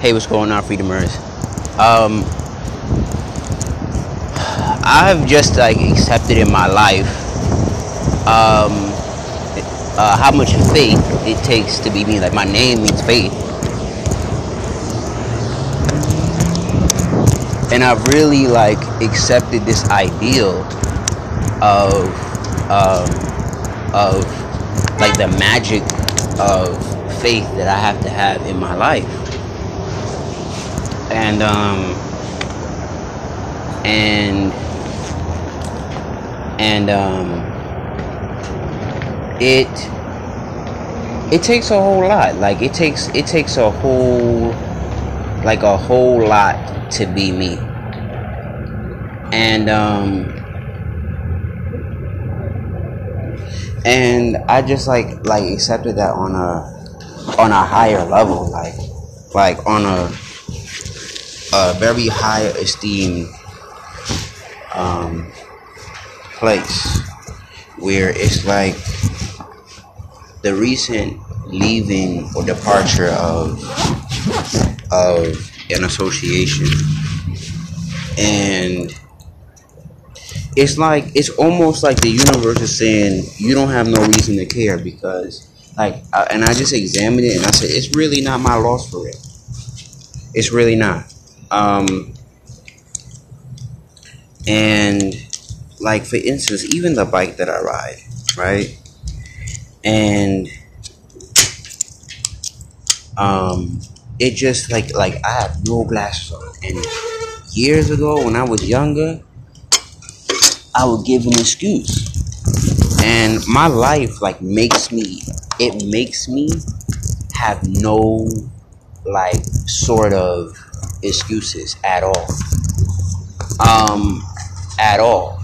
Hey, what's going on, Freedomers? Um, I've just like accepted in my life um, uh, how much faith it takes to be me. Like my name means faith, and I've really like accepted this ideal of um, of like the magic of faith that I have to have in my life. And um and and um it it takes a whole lot. Like it takes it takes a whole like a whole lot to be me. And um and I just like like accepted that on a on a higher level, like like on a a very high esteem um, place where it's like the recent leaving or departure of of an association and it's like it's almost like the universe is saying you don't have no reason to care because like I, and I just examined it and I said it's really not my loss for it. It's really not. Um, and like for instance, even the bike that I ride, right? And um, it just like like I have no glasses on. And years ago, when I was younger, I would give an excuse. And my life like makes me it makes me have no like sort of excuses at all. Um at all.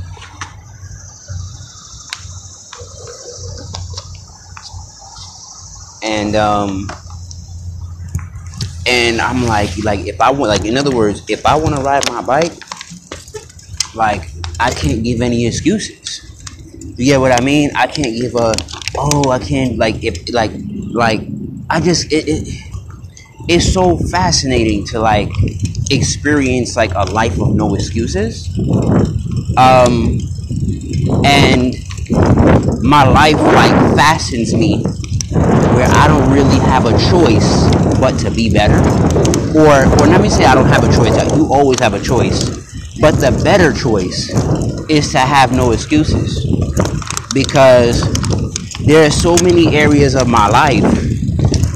And um and I'm like like if I want like in other words, if I want to ride my bike, like I can't give any excuses. You get what I mean? I can't give a oh I can't like if like like I just it, it it's so fascinating to like experience like a life of no excuses. Um and my life like fastens me where I don't really have a choice but to be better. Or or let me say I don't have a choice. You always have a choice but the better choice is to have no excuses because there are so many areas of my life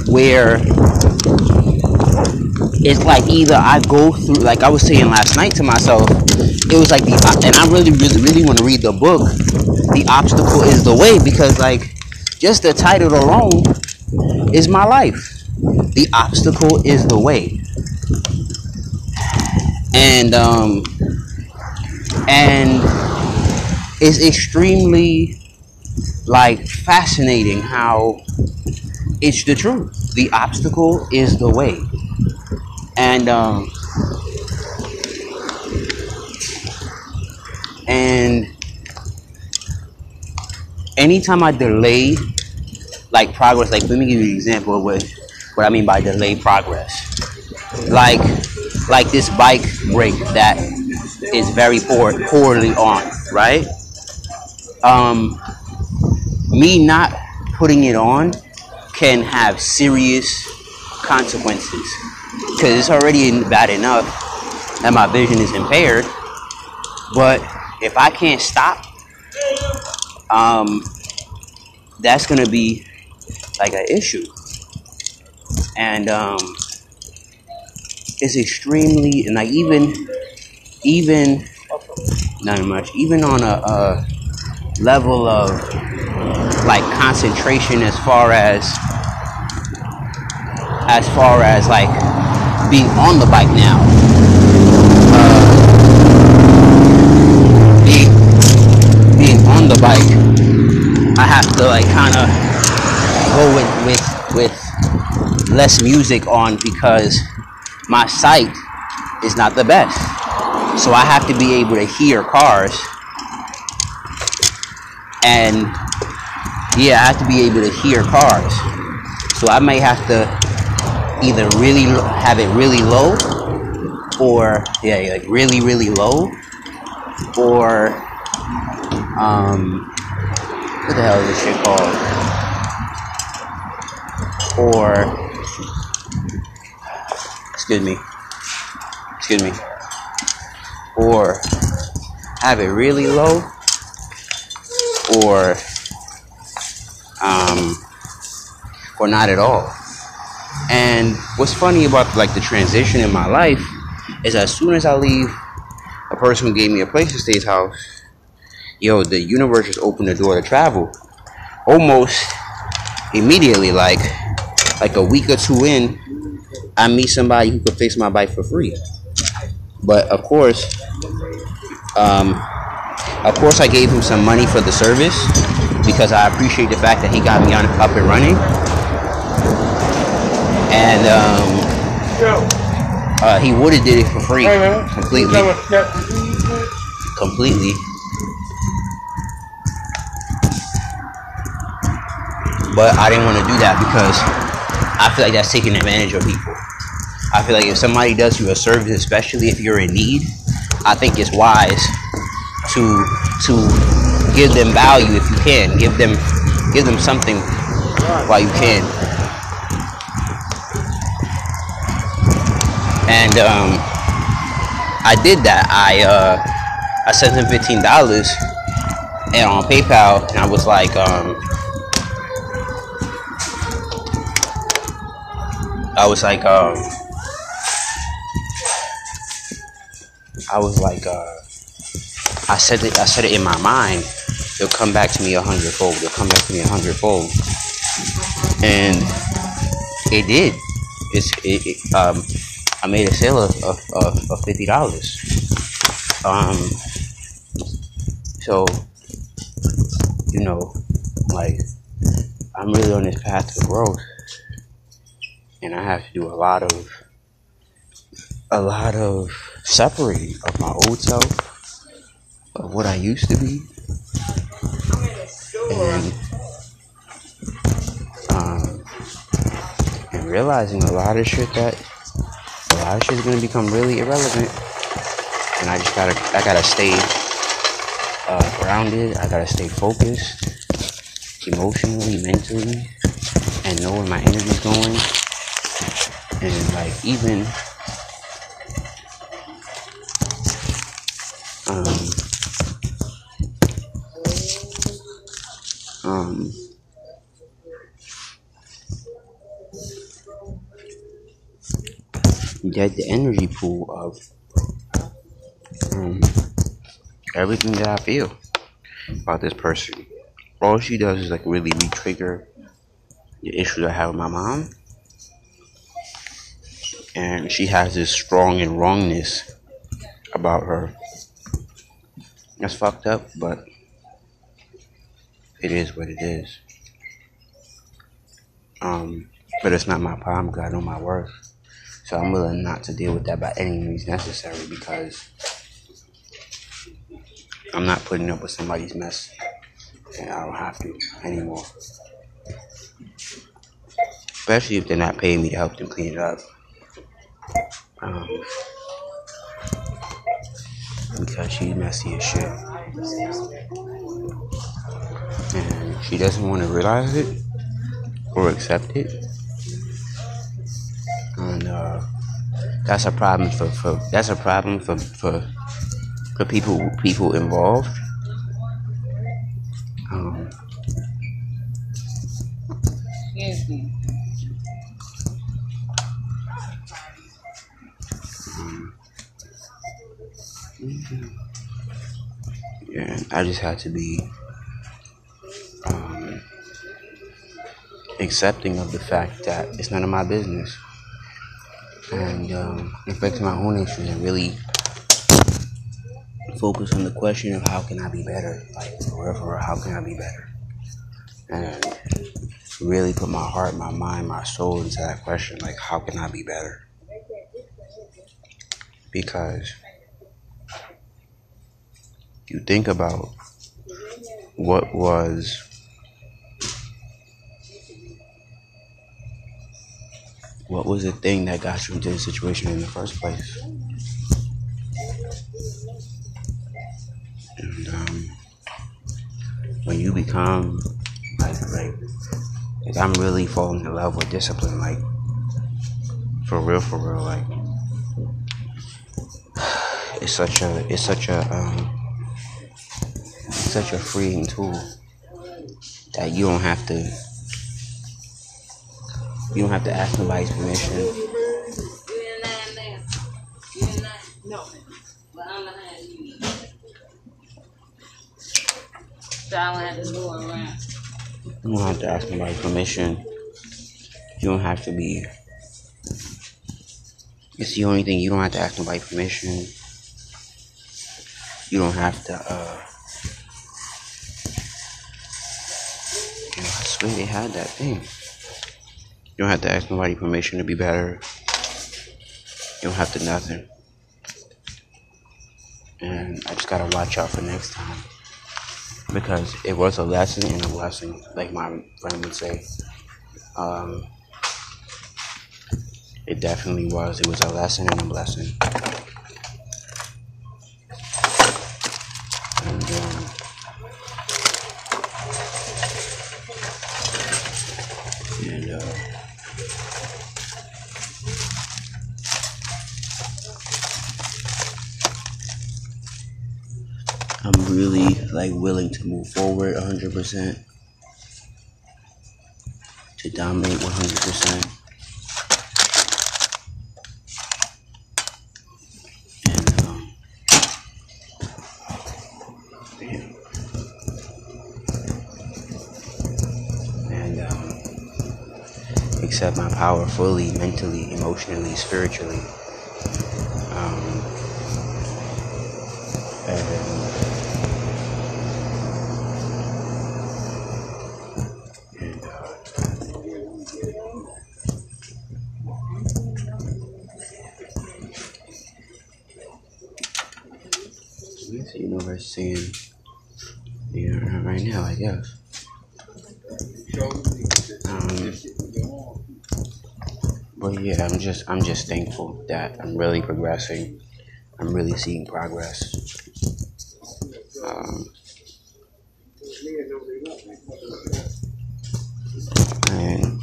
where it's like either I go through, like I was saying last night to myself, it was like the, and I really, really, really want to read the book. The obstacle is the way because, like, just the title alone is my life. The obstacle is the way. And, um, and it's extremely like fascinating how it's the truth. The obstacle is the way, and um, and anytime I delay like progress, like let me give you an example of what what I mean by delay progress. Like like this bike brake that is very poor, poorly on, right? Um, me not putting it on can have serious consequences because it's already bad enough that my vision is impaired. But if I can't stop, um, that's gonna be like an issue, and um, it's extremely and like even even not much, even on a, a level of like concentration as far as as far as like being on the bike now. Uh, being, being on the bike, I have to like kind of go with, with with less music on because my sight is not the best. So I have to be able to hear cars. And yeah, I have to be able to hear cars. So I may have to either really have it really low, or yeah, like really really low, or um, what the hell is this shit called? Or excuse me, excuse me, or have it really low, or um, or not at all. And what's funny about like the transition in my life is as soon as I leave a person who gave me a place to stay's house, yo, the universe just opened the door to travel. Almost immediately, like like a week or two in, I meet somebody who could fix my bike for free. But of course, um, of course, I gave him some money for the service because I appreciate the fact that he got me on up and running. And um, uh, he would have did it for free, completely, completely. But I didn't want to do that because I feel like that's taking advantage of people. I feel like if somebody does you a service, especially if you're in need, I think it's wise to to give them value if you can. Give them give them something while you can. And um, I did that. I uh, I sent him fifteen dollars and on PayPal, and I was like, um, I was like, um, I was like, uh, I said it. I said it in my mind. It'll come back to me a hundredfold. It'll come back to me a hundredfold, and it did. It's it, it, um, I made a sale of of, of, of fifty dollars. Um, so you know, like I'm really on this path to growth, and I have to do a lot of a lot of separating of my old self, of what I used to be, and um, and realizing a lot of shit that lot of shit is gonna become really irrelevant, and I just gotta I gotta stay uh, grounded. I gotta stay focused, emotionally, mentally, and know where my energy's going, and like even um, get the energy pool of um, everything that I feel about this person. All she does is like really re-trigger the issues I have with my mom, and she has this strong and wrongness about her that's fucked up, but it is what it is. Um, but it's not my problem because I know my worth. So I'm willing not to deal with that by any means necessary because I'm not putting up with somebody's mess. And I don't have to anymore. Especially if they're not paying me to help them clean it up. Um, because she's messy as shit. And she doesn't want to realize it or accept it. That's a problem for, for that's a problem for, for for people people involved. Um, Yeah, I just had to be um, accepting of the fact that it's none of my business and um, reflecting my own issues and really focus on the question of how can I be better, like forever, how can I be better, and really put my heart, my mind, my soul into that question, like how can I be better, because you think about what was what was the thing that got you into the situation in the first place? And um, when you become like like like I'm really falling in love with discipline, like for real, for real, like it's such a it's such a um such a freeing tool that you don't have to you don't have to ask nobody's permission. You don't have to ask nobody's permission. You don't have to be. It's the only thing you don't have to ask nobody's permission. You don't have to. uh you know, I swear they had that thing. You don't have to ask nobody permission to be better. You don't have to nothing. And I just gotta watch out for next time. Because it was a lesson and a blessing, like my friend would say. Um, it definitely was. It was a lesson and a blessing. And um, and uh, I'm really like willing to move forward 100%, to dominate 100%. And um, and um, accept my power fully, mentally, emotionally, spiritually. Um, and uh, it's the universe saying, yeah, guess. Um, but yeah, I'm just, I'm just thankful that I'm really progressing. I'm really seeing progress. Um, and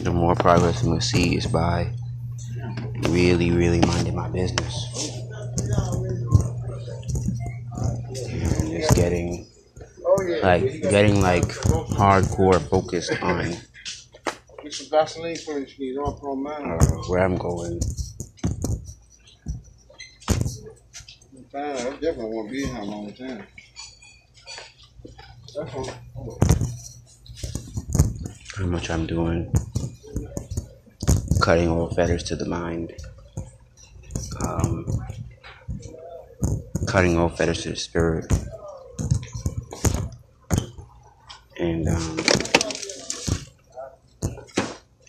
the more progress I'm gonna see is by really, really minding my business getting like getting like hardcore focused on uh, where I'm going. Definitely won't a long time. How much I'm doing, cutting all fetters to the mind, um, cutting all fetters to the spirit, and um,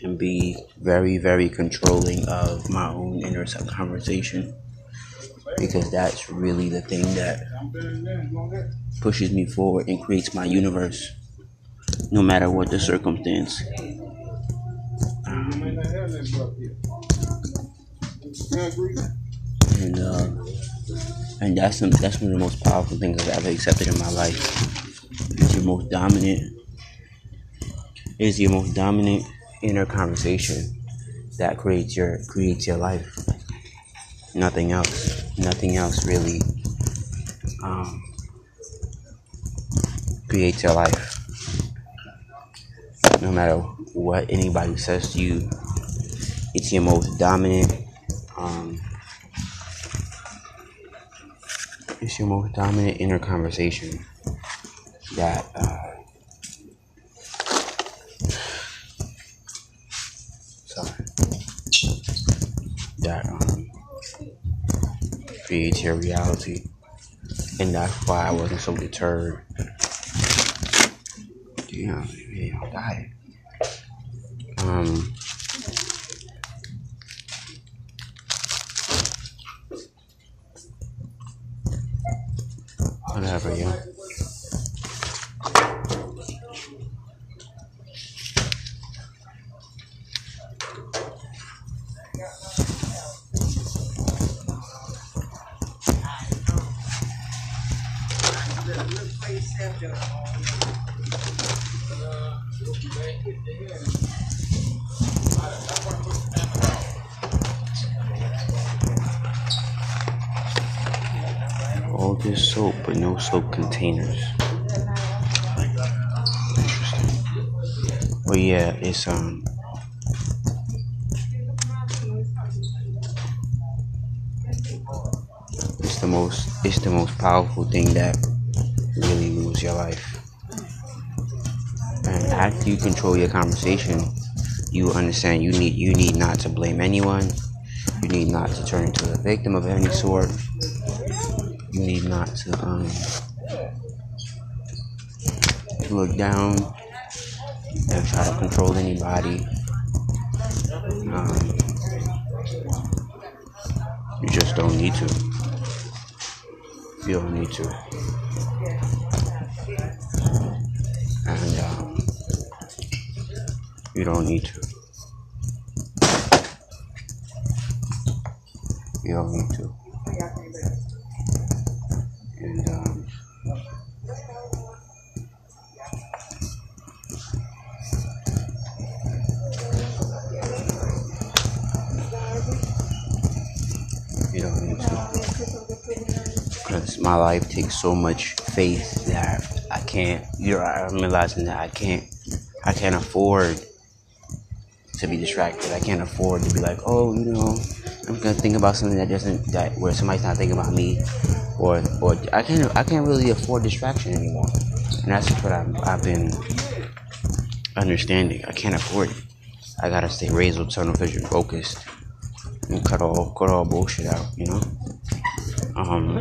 and be very, very controlling of my own inner conversation because that's really the thing that pushes me forward and creates my universe, no matter what the circumstance. Agree? and uh, and that's some, that's one of the most powerful things I've ever accepted in my life. It's your most dominant. Is your most dominant inner conversation that creates your creates your life. Nothing else. Nothing else really um, creates your life. No matter what anybody says to you, it's your most dominant. Um, it's your most dominant inner conversation that uh, sorry that um, creates your reality. And that's why I wasn't so deterred. Damn I'll die um Have yeah. Thank you. Soap, but no soap containers. Interesting. Well, yeah, it's um. It's the most. It's the most powerful thing that really rules your life. And after you control your conversation, you understand you need you need not to blame anyone. You need not to turn into a victim of any sort. Need not to um look down and try to control anybody. Um, you just don't need to. You don't need to. And um, you don't need to. You to. Because my life takes so much faith that I can't. You're. I'm realizing that I can't. I can't afford to be distracted. I can't afford to be like, oh, you know, I'm gonna think about something that doesn't that where somebody's not thinking about me, or or I can't I can't really afford distraction anymore, and that's what I'm, I've been understanding. I can't afford it. I gotta stay razor tunnel vision focused and cut all cut all bullshit out, you know. Um,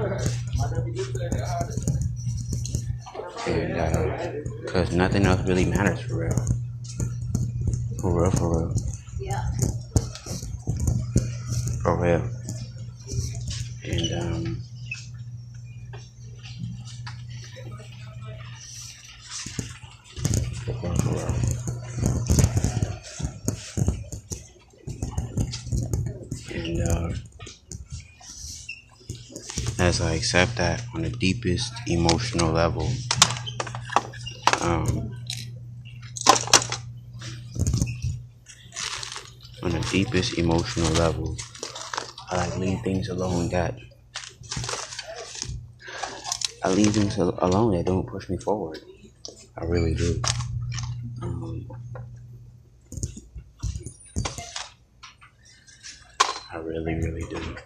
and because nothing else really matters for real. For real, for real. Yeah. For real. And um for real, for real. And uh as I accept that on the deepest emotional level, um on the deepest emotional level, I like leave things alone that I leave things alone that don't push me forward. I really do. Um, I really, really do.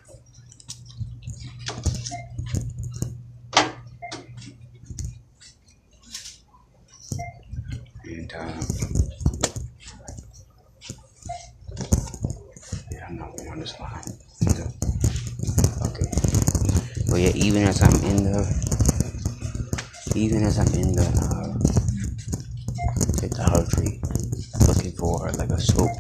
And um, yeah, I'm not on this line. So, okay. But yeah, even as I'm in the, even as I'm in the, uh, the Dollar Tree, looking for like a soap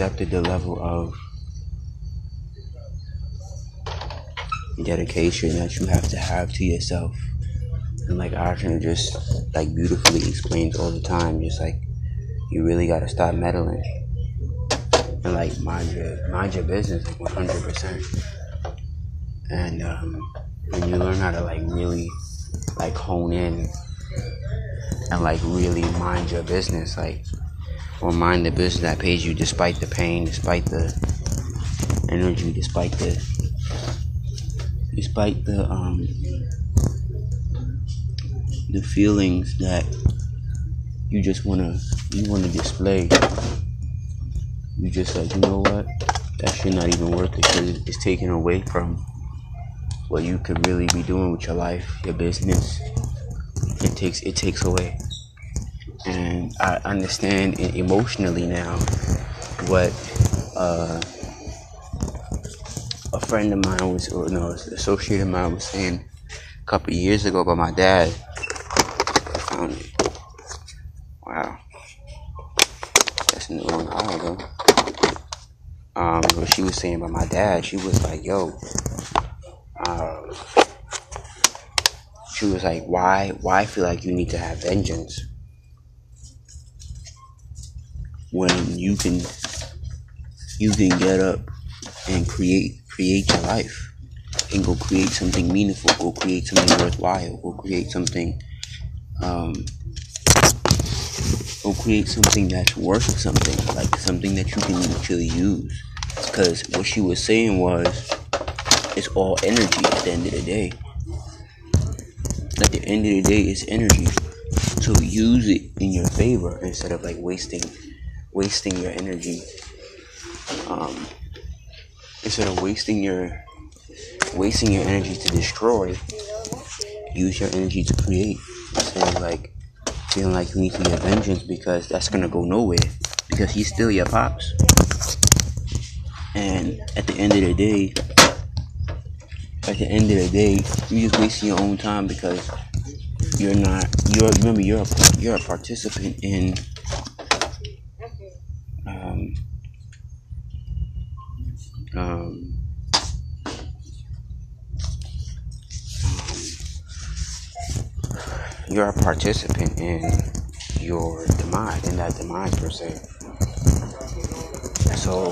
accepted the level of dedication that you have to have to yourself. And like Arjun just like beautifully explains all the time, just like you really gotta stop meddling and like mind your mind your business like one hundred percent. And um, when you learn how to like really like hone in and like really mind your business, like or mind the business that pays you despite the pain, despite the energy, despite the despite the um the feelings that you just wanna you wanna display. You just like you know what that shit not even worth it because it's taken away from what you could really be doing with your life, your business, it takes it takes away. And I understand emotionally now what uh, a friend of mine was, or no, an associate of mine was saying a couple years ago about my dad. It. Wow. That's a long hour ago. Um, what she was saying about my dad, she was like, yo, uh, she was like, why, why feel like you need to have vengeance when you can, you can get up and create create your life and go create something meaningful, go create something worthwhile, go create something, um, go create something that's worth something, like something that you can actually use. Because what she was saying was, it's all energy at the end of the day. At the end of the day, it's energy. So use it in your favor instead of like wasting, wasting your energy. Um, instead of wasting your wasting your energy to destroy, use your energy to create. Instead of like feeling like you need to get vengeance because that's gonna go nowhere. Because he's still your pops. And at the end of the day, at the end of the day, you're just wasting your own time because you're not. You're remember you're a, you're a participant in. Um, you're a participant in your demise, in that demise per se. So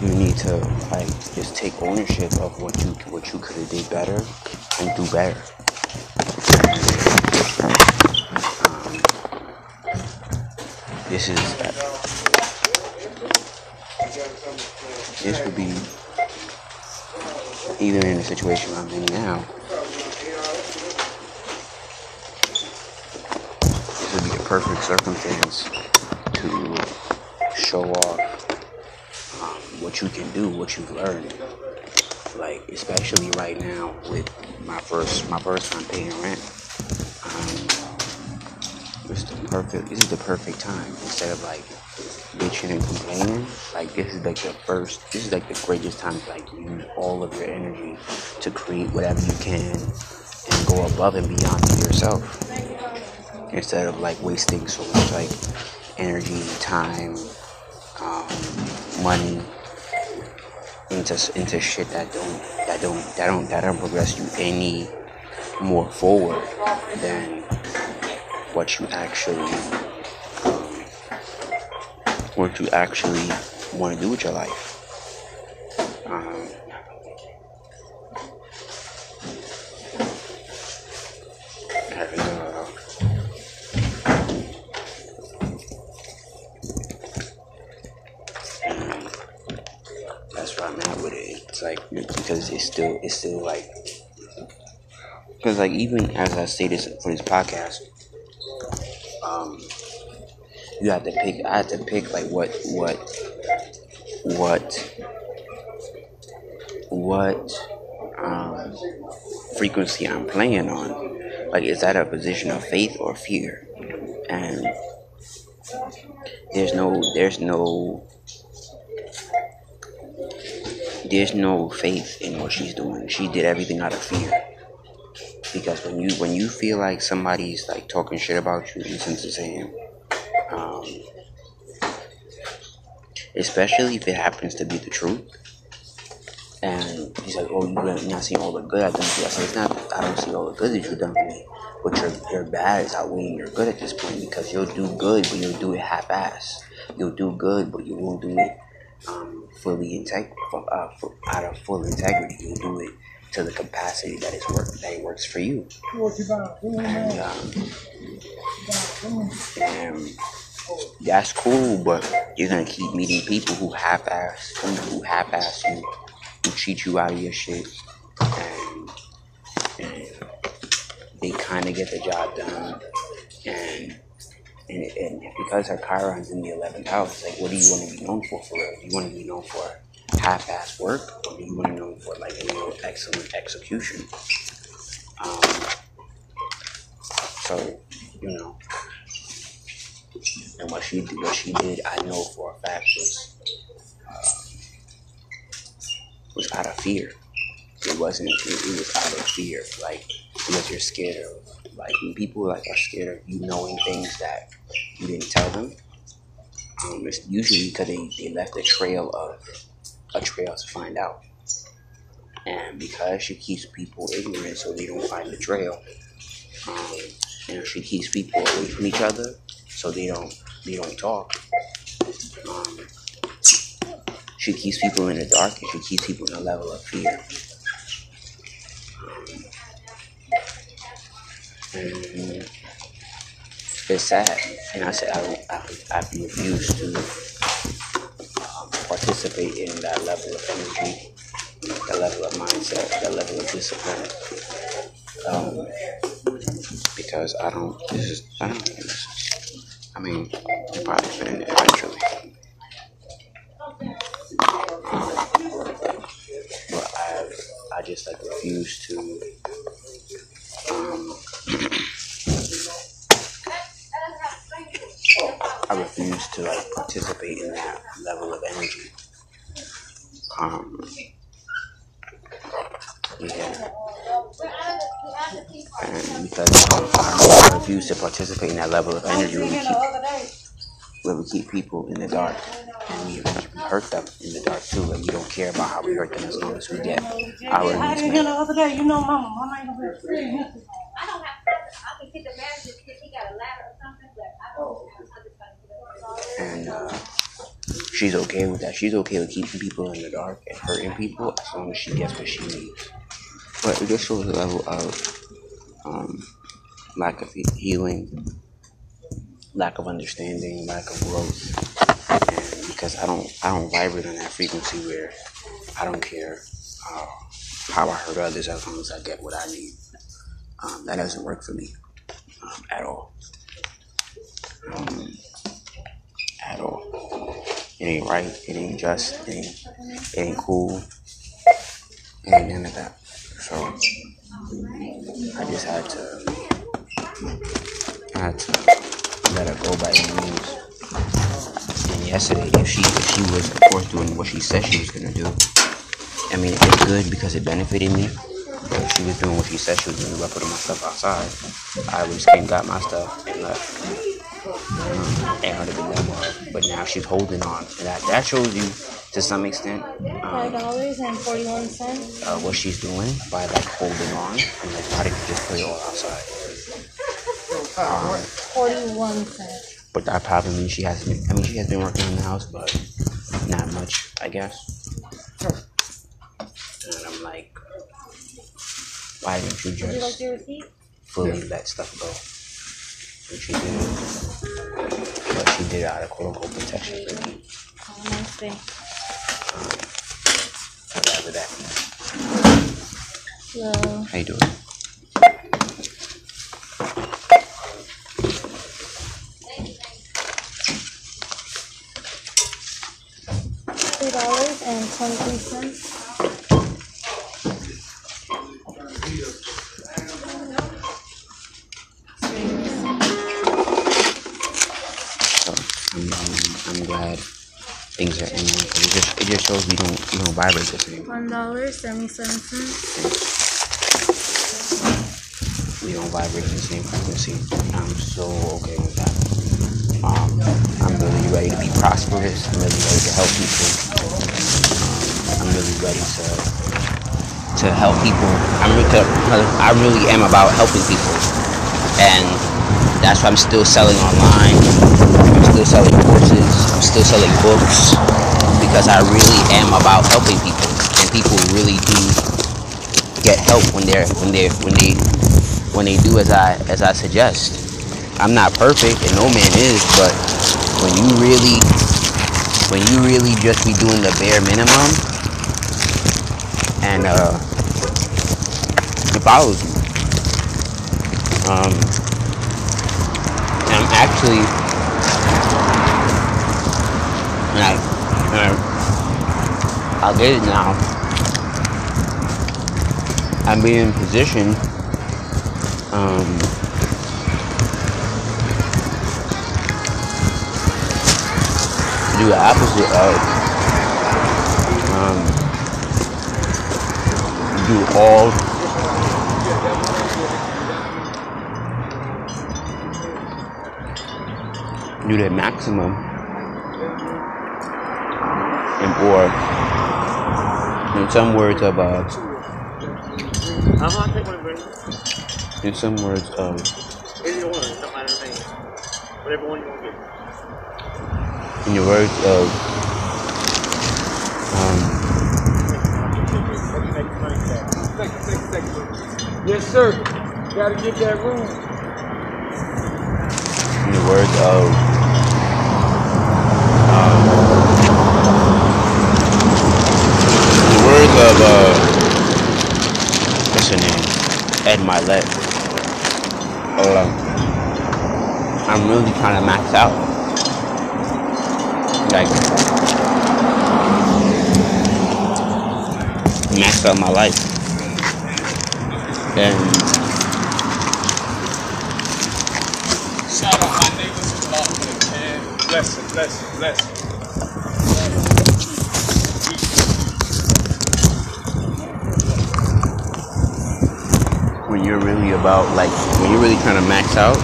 you need to like just take ownership of what you what you could have did better and do better. Um, this is uh, this would be even in the situation I'm in now. This would be the perfect circumstance to show off um, what you can do, what you've learned. Like especially right now with my first my first time paying rent. Um, this is the perfect. This is the perfect time instead of like bitching and complaining. Like this is like the first. This is like the greatest time to like use all of your energy to create whatever you can and go above and beyond to yourself instead of like wasting so much like energy, time, um, money into into shit that don't that don't that don't that don't progress you any more forward than what you actually what you actually want to do with your life. Um, that's where I'm at with it. It's like because it's still it's still like because like even as I say this for this podcast, um, you have to pick. I have to pick like what what what what um, frequency I'm playing on. Like, is that a position of faith or fear? And there's no there's no there's no faith in what she's doing. She did everything out of fear. Because when you when you feel like somebody's like talking shit about you, listen to him. Um, especially if it happens to be the truth. And he's like, "Oh, you're not seeing all the good I've done for you." I said, "It's not. I don't see all the good that you've done for me, but your your bad is outweighing your good at this point because you'll do good, but you'll do it half-ass. You'll do good, but you won't do it um, fully integ- uh, out of full integrity. You'll do it to the capacity that work that it works for you. And, um, and that's cool, but you're gonna keep meeting people who half-ass, who half-ass you, who cheat you out of your shit, and, and they kind of get the job done, and. And, and because her Chiron's in the 11th house, like, what do you want to be known for for real? You want to be known for half-ass work, or you want to know for like real excellent execution? Um, So, you know, and what she did, what she did, I know for a fact was was out of fear. It wasn't. It, it was out of fear, like because you're scared of, like when people like are scared of you knowing things that you didn't tell them. Um, it's usually because they, they left a trail of a trail to find out, and because she keeps people ignorant so they don't find the trail, um, and she keeps people away from each other so they don't they don't talk. Um, she keeps people in the dark and she keeps people in a level of fear. Um, and it's sad. And I said I I, I refuse to participate in that level of energy, that level of mindset, that level of discipline. Um, because I don't. This is. I don't. This is, I mean, I'm probably fin eventually. But I, I just like refuse to. Um, I refuse to like participate in that level of energy. Um, yeah. And because I refuse to participate in that level of energy where we keep, where we keep people in the dark and we, hurt them in the dark too, and we don't care about how we hurt them as long as we get our needs met. You know, mama, mama ain't gonna be free. I don't have, I can get the manager, if he got a ladder or something, but I don't have something to get And uh, she's okay with that. She's okay with keeping people in the dark and hurting people as long as she gets what she needs. But it just shows a level of um, lack of healing, lack of understanding, lack of growth. And because I don't, I don't vibrate on that frequency where I don't care uh, how I hurt others as long as I get what I need. Um, that doesn't work for me um, at all. Um, at all. It ain't right. It ain't just. It ain't, it ain't cool. It ain't none of that. So I just had to. I had to let her go by any means. And yesterday, if she if she was of course doing what she said she was gonna do, I mean it's good because it benefited me. But if she was doing what she said she was gonna do by putting my stuff outside, I just came got my stuff and left. And her to be done with. But now she's holding on, and that that shows you to some extent Five um, dollars and forty-one uh, what she's doing by like holding on and like why didn't you just put it all outside? Um, Forty-one cents. but that probably means she hasn't. Been, I mean, she has been working in the house, but not much, I guess. And I'm like, why didn't you Would you like just fully let stuff go? She did, but she did it out of quote unquote protection for me. Have a nice day. Whatever that means. Hello. How you doing? Don't we don't vibrate the same. One dollar seventy-seven cents. We don't vibrate the same frequency. I'm so okay with that. Um, I'm really ready to be prosperous. I'm really ready to help people. Um, I'm really ready to to help people. I'm really, I really am about helping people, and that's why I'm still selling online. I'm still selling courses. I'm still selling books because I really am about helping people, and people really do get help when they're when they when they when they do as I as I suggest. I'm not perfect, and no man is, but when you really when you really just be doing the bare minimum, and uh, it follows you. Um, I'm actually, and I, and I, I get it now. I'm being position. Um, do the opposite of um, do all do the maximum and or in some words about take one, Brandon. in some words of Either one, it don't matter to me. Whatever one you want to get. in the words of um, Yes, sir. Gotta get that room. in the words of um, in the words of uh, what's her name? Ed Mylett. Uh, I'm really trying to max out. Like max out my life. And Shout out my neighbors who. Blessing, blessing, blessing. When you're really about like when you're really trying to max out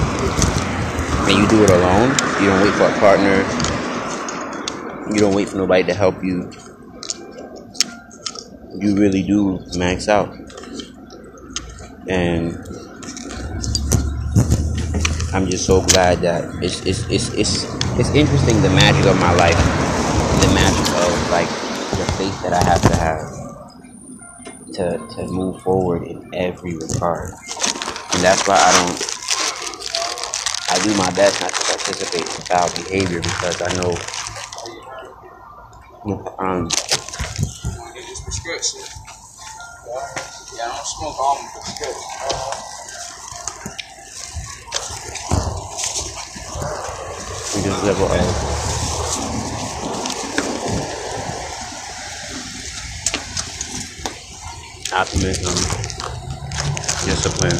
and you do it alone you don't wait for a partner you don't wait for nobody to help you you really do max out. And i'm just so glad that it's it's it's it's, it's interesting the magic of my life the magic of like the faith that i have to have to, to move forward in every regard. And that's why I don't I do my best not to participate in foul behavior because I know um Get this prescription. Yeah, I don't smoke all my prescriptions. we just level of optimism, discipline,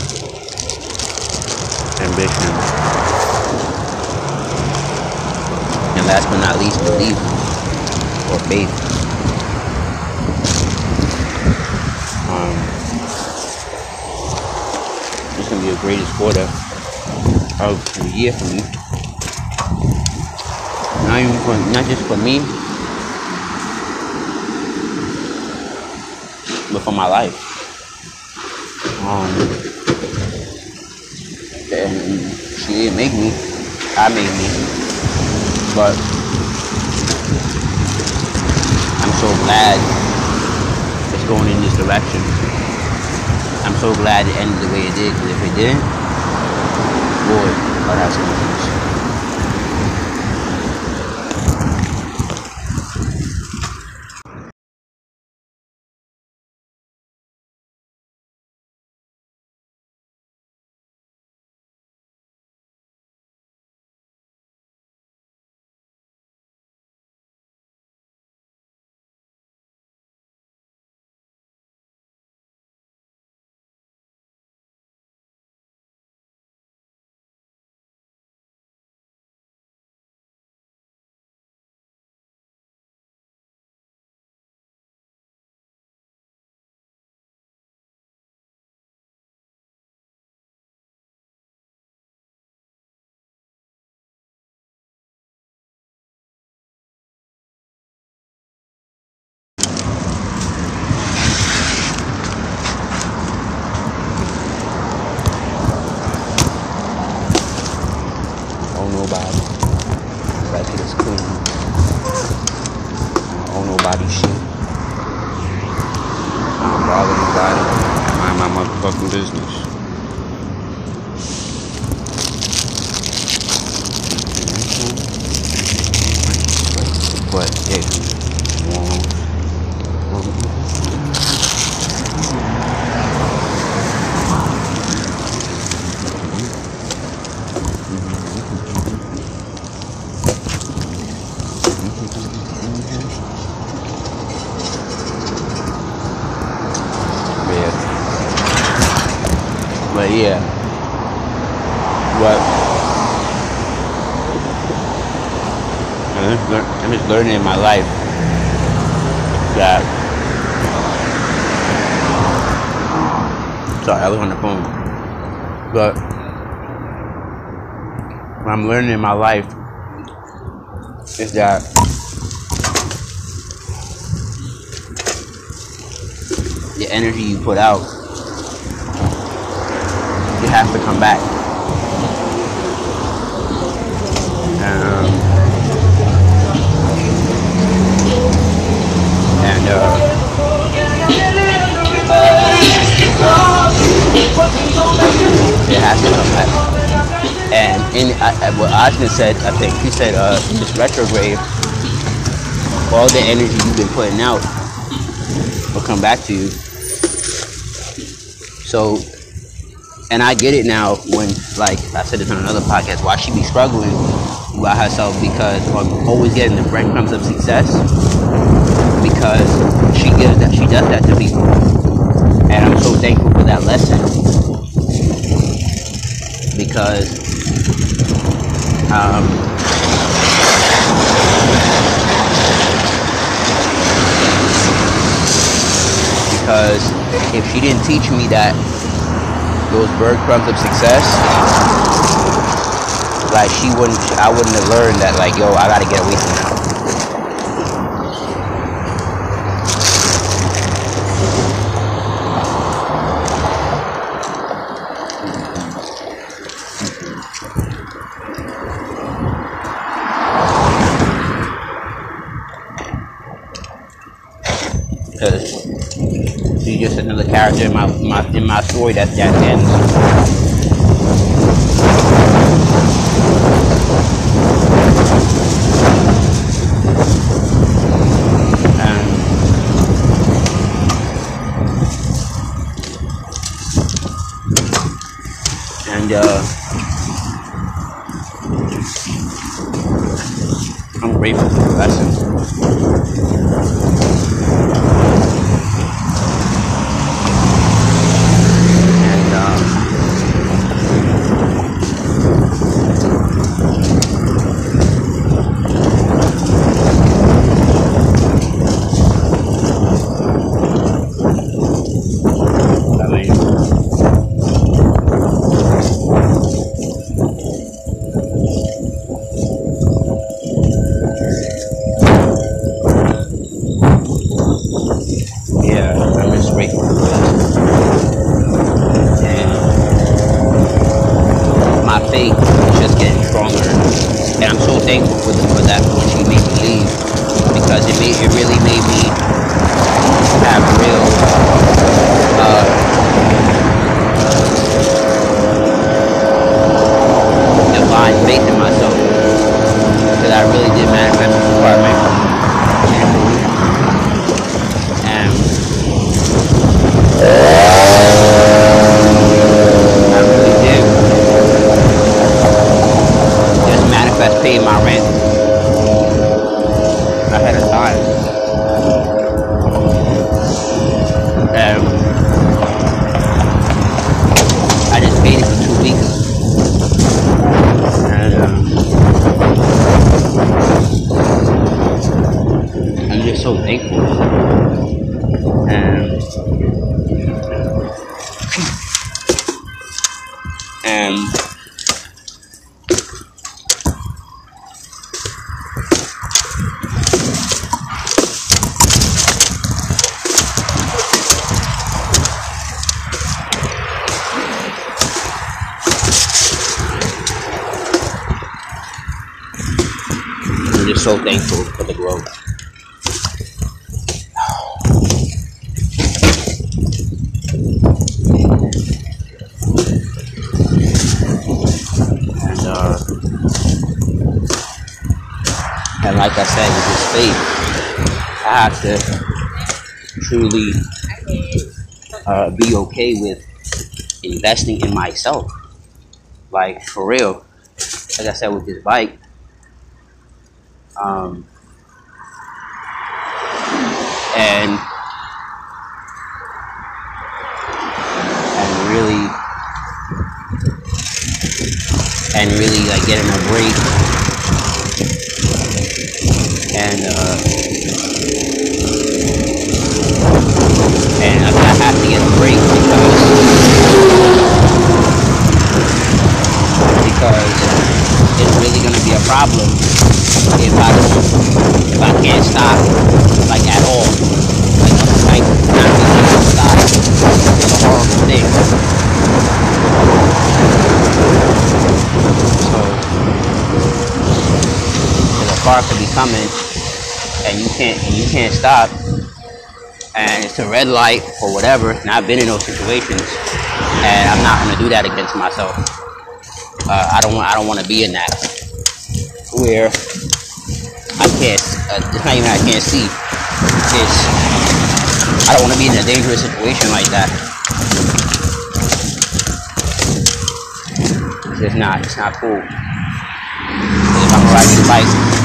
ambition, and last but not least, belief or faith. Um, it's gonna be the greatest quarter of the year for me. Not even for, not just for me, for my life. Um, and she didn't make me, I made me. But I'm so glad it's going in this direction. I'm so glad it ended the way it did, because if it didn't, boy, I'd have business. I'm learning in my life is that the energy you put out, you have to come back. Um, and uh, it has to come back. And what Ajna said, I think he said uh, this retrograde, all the energy you've been putting out will come back to you. So, and I get it now when, like I said this on another podcast, why she be struggling by herself because I'm always getting the breadcrumbs of success because she gives that, she does that to people, and I'm so thankful for that lesson because um, because if she didn't teach me that those breadcrumbs of success, like she wouldn't, I wouldn't have learned that. Like, yo, I gotta get away from that. My in my story that that ends. And and uh, I'm grateful for the lesson. And um, I mean, yeah, I'm just grateful for this. And my faith is just getting stronger. And I'm so thankful for, the, for that when she made me leave because it really made me so thankful for the growth. And uh, and like I said, with this faith, I have to truly uh, be okay with investing in myself. Like for real. Like I said with this bike, um, and and really and really like getting a break and uh, and I'm gonna have to get a break because because it's really gonna be a problem if I don't if I can't stop like at all. Like, like not being able to stop is a horrible thing. So because a car could be coming and you can't and you can't stop. And it's a red light or whatever and I've been in those situations and I'm not gonna do that against myself. Uh, I don't want I don't want to be in that where I can't uh, it's not even I can't see. It's I don't want to be in a dangerous situation like that. It's not it's not cool. If I'm riding a bike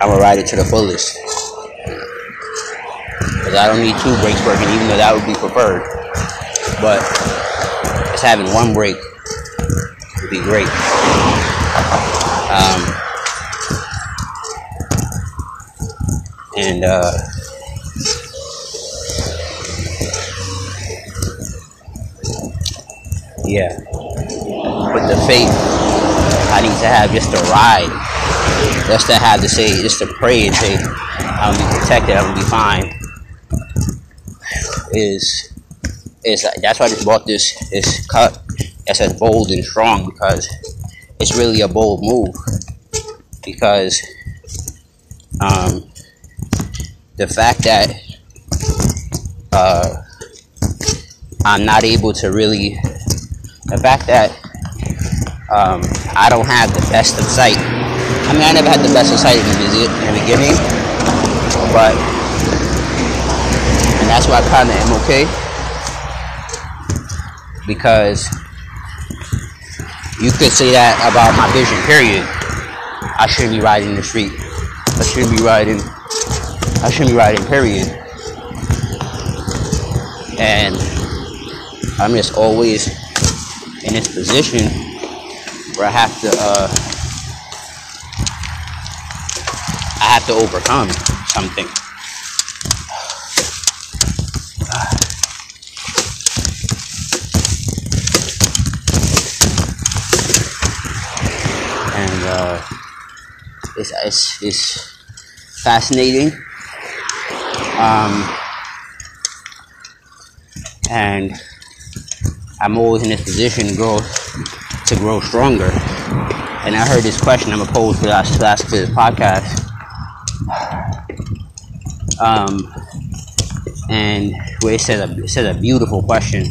I'm gonna ride it to the fullest. Because I don't need two brakes working even though that would be preferred. But just having one brake would be great. Um, and uh, yeah, with the faith, I need to have just a ride, just to have to say, just to pray and say, I'm gonna be protected, I'm gonna be fine. Is is that's why I just bought this this cut that says bold and strong because it's really a bold move because um, the fact that uh, I'm not able to really the fact that um, I don't have the best of sight. I mean, I never had the best the, in the beginning, but and that's why I kind of am okay because you could say that about my vision, period. I shouldn't be riding the street. I shouldn't be riding. I shouldn't be riding, period. And I'm just always in this position where I have to, uh, to overcome something. and uh, it's, it's, it's fascinating. Um, and I'm always in this position to grow to grow stronger. And I heard this question I'm gonna pose for last to last for this podcast. Um, and where it says a it says a beautiful question.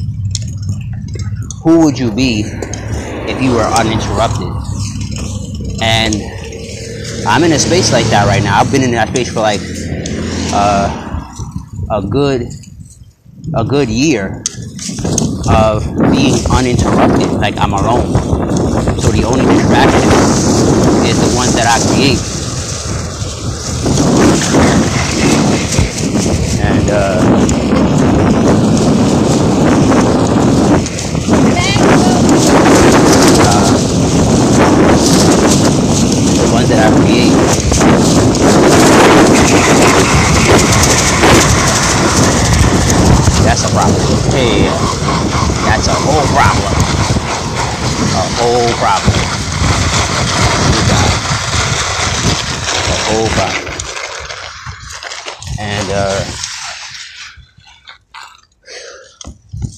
Who would you be if you were uninterrupted? And I'm in a space like that right now. I've been in that space for like uh, a good a good year of being uninterrupted, like I'm alone. So the only distraction is the ones that I create. And uh, the ones that I create. That's a problem. Hey, that's a whole problem. A whole problem. You got a whole problem. And uh,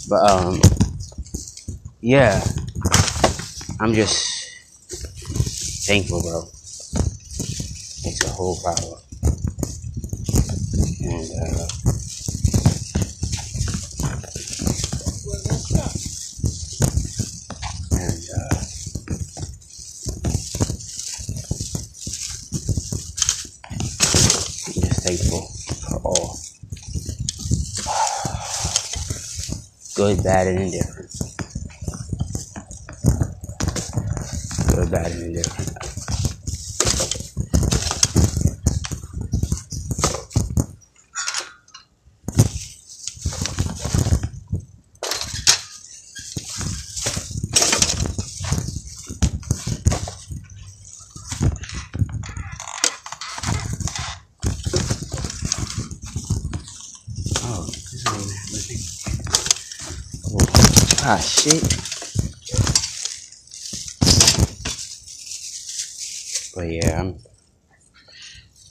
but um, yeah, I'm just thankful, bro. It's a whole problem. And uh, uh, just thankful for all. Good, bad, and indifferent. Good, bad, and indifferent. Oh, this ain't oh. Ah, shit. But yeah, I'm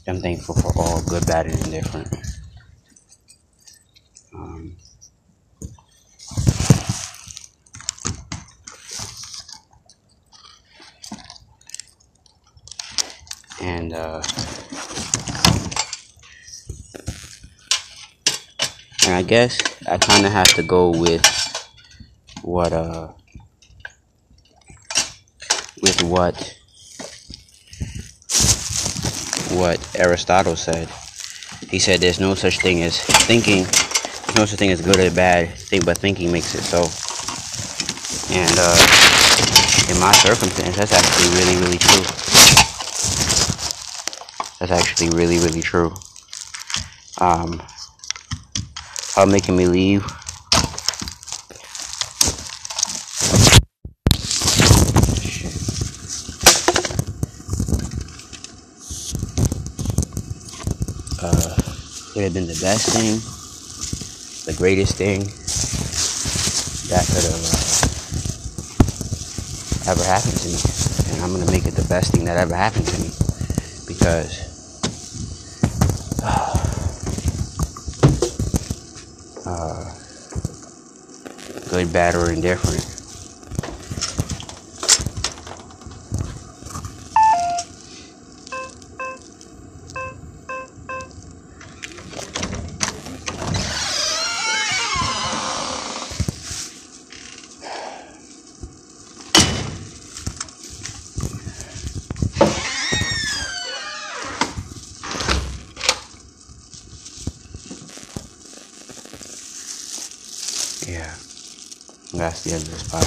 I'm thankful for all good, bad, and indifferent. Um, and uh, and I guess I kind of have to go with what uh with what what Aristotle said. He said there's no such thing as thinking. There's no such thing as good or bad thing, but thinking makes it so. And uh, in my circumstance, that's actually really, really true. That's actually really, really true. Um, how making me leave. Uh, could have been the best thing, the greatest thing that could have uh, ever happened to me. And I'm gonna make it the best thing that ever happened to me because uh, good, bad, or indifferent. Yeah, that's the.